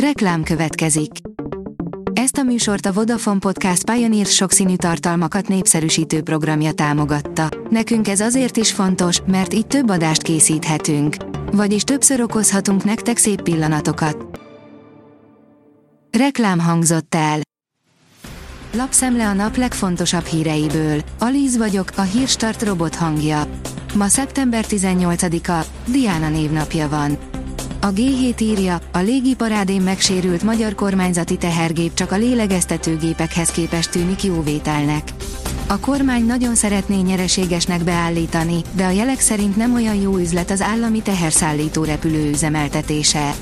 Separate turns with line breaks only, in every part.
Reklám következik. Ezt a műsort a Vodafone Podcast Pioneer sokszínű tartalmakat népszerűsítő programja támogatta. Nekünk ez azért is fontos, mert így több adást készíthetünk. Vagyis többször okozhatunk nektek szép pillanatokat. Reklám hangzott el. Lapszemle a nap legfontosabb híreiből. Alíz vagyok, a hírstart robot hangja. Ma szeptember 18-a, Diana névnapja van. A G7 írja, a légiparádén megsérült magyar kormányzati tehergép csak a lélegeztetőgépekhez képest tűnik jóvételnek. A kormány nagyon szeretné nyereségesnek beállítani, de a jelek szerint nem olyan jó üzlet az állami teherszállító repülő üzemeltetése.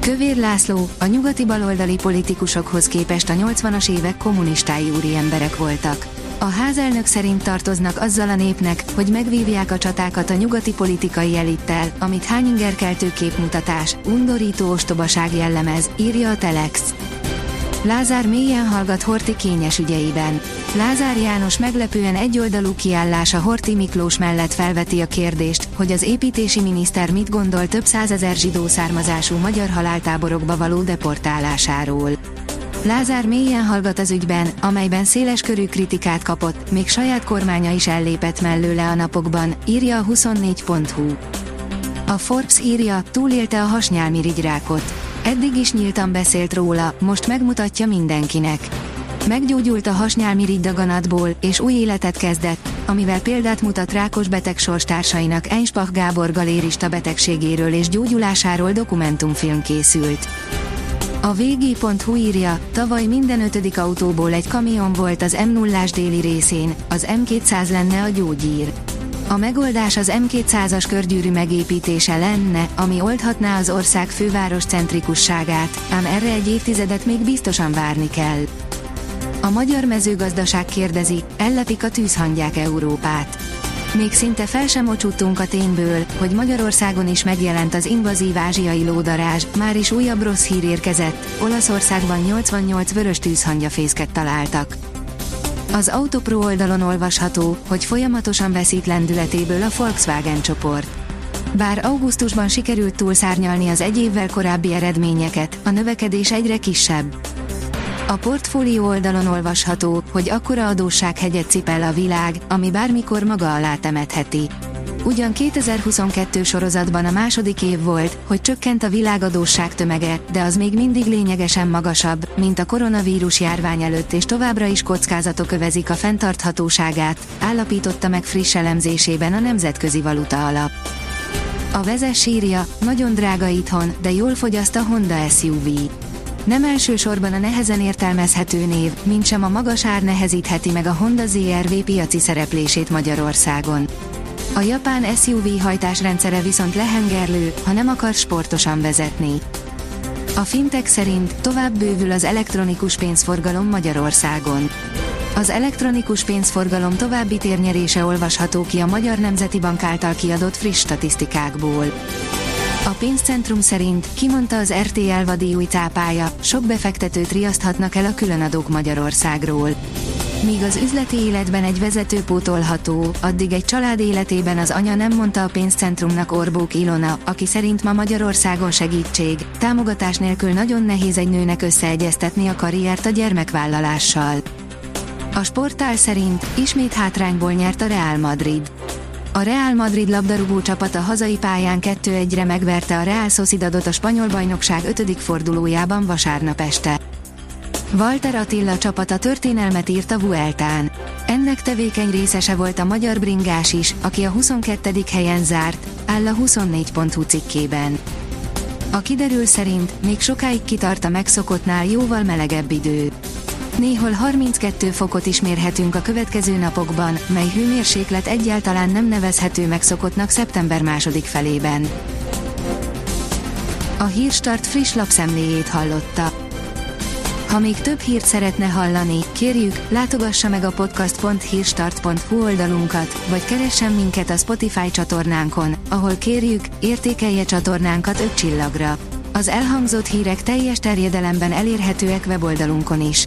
Kövér László, a nyugati baloldali politikusokhoz képest a 80-as évek kommunistái úri emberek voltak. A házelnök szerint tartoznak azzal a népnek, hogy megvívják a csatákat a nyugati politikai elittel, amit hányingerkeltő képmutatás, undorító ostobaság jellemez, írja a Telex. Lázár mélyen hallgat Horti kényes ügyeiben. Lázár János meglepően egyoldalú kiállása Horti Miklós mellett felveti a kérdést, hogy az építési miniszter mit gondol több százezer zsidó származású magyar haláltáborokba való deportálásáról. Lázár mélyen hallgat az ügyben, amelyben széles körű kritikát kapott, még saját kormánya is ellépett mellőle a napokban, írja a 24.hu. A Forbes írja, túlélte a hasnyálmirigyrákot. Eddig is nyíltan beszélt róla, most megmutatja mindenkinek. Meggyógyult a hasnyálmirigy daganatból, és új életet kezdett, amivel példát mutat rákos beteg sorstársainak Einspach Gábor galérista betegségéről és gyógyulásáról dokumentumfilm készült. A vg.hu írja, tavaly minden ötödik autóból egy kamion volt az m 0 déli részén, az M200 lenne a gyógyír. A megoldás az M200-as körgyűrű megépítése lenne, ami oldhatná az ország főváros centrikusságát, ám erre egy évtizedet még biztosan várni kell. A magyar mezőgazdaság kérdezi, ellepik a tűzhangyák Európát. Még szinte fel sem mocsuttunk a tényből, hogy Magyarországon is megjelent az invazív ázsiai lódarázs, már is újabb rossz hír érkezett, Olaszországban 88 vörös tűzhangyafészket találtak. Az Autopro oldalon olvasható, hogy folyamatosan veszít lendületéből a Volkswagen csoport. Bár augusztusban sikerült túlszárnyalni az egy évvel korábbi eredményeket, a növekedés egyre kisebb. A portfólió oldalon olvasható, hogy akkora adóssághegyet cipel a világ, ami bármikor maga alá temetheti. Ugyan 2022 sorozatban a második év volt, hogy csökkent a világadósság tömege, de az még mindig lényegesen magasabb, mint a koronavírus járvány előtt és továbbra is kockázatok övezik a fenntarthatóságát, állapította meg friss elemzésében a Nemzetközi Valuta Alap. A vezes sírja, nagyon drága itthon, de jól fogyaszt a Honda SUV. Nem elsősorban a nehezen értelmezhető név, mint sem a magas ár nehezítheti meg a Honda ZRV piaci szereplését Magyarországon. A japán SUV hajtásrendszere viszont lehengerlő, ha nem akar sportosan vezetni. A fintek szerint tovább bővül az elektronikus pénzforgalom Magyarországon. Az elektronikus pénzforgalom további térnyerése olvasható ki a Magyar Nemzeti Bank által kiadott friss statisztikákból. A pénzcentrum szerint kimondta az RTL vadi új cápája, sok befektetőt riaszthatnak el a különadók Magyarországról. Míg az üzleti életben egy vezető pótolható, addig egy család életében az anya nem mondta a pénzcentrumnak Orbók Ilona, aki szerint ma Magyarországon segítség, támogatás nélkül nagyon nehéz egy nőnek összeegyeztetni a karriert a gyermekvállalással. A sportál szerint ismét hátrányból nyert a Real Madrid. A Real Madrid labdarúgó csapat a hazai pályán 2-1-re megverte a Real Sociedadot a spanyol bajnokság 5. fordulójában vasárnap este. Walter Attila csapata történelmet írt a Vueltán. Ennek tevékeny részese volt a magyar bringás is, aki a 22. helyen zárt, áll a 24.hu cikkében. A kiderül szerint még sokáig kitart a megszokottnál jóval melegebb idő. Néhol 32 fokot is mérhetünk a következő napokban, mely hőmérséklet egyáltalán nem nevezhető megszokottnak szeptember második felében. A Hírstart friss lapszemléjét hallotta. Ha még több hírt szeretne hallani, kérjük, látogassa meg a podcast.hírstart.hu oldalunkat, vagy keressen minket a Spotify csatornánkon, ahol kérjük, értékelje csatornánkat 5 csillagra. Az elhangzott hírek teljes terjedelemben elérhetőek weboldalunkon is.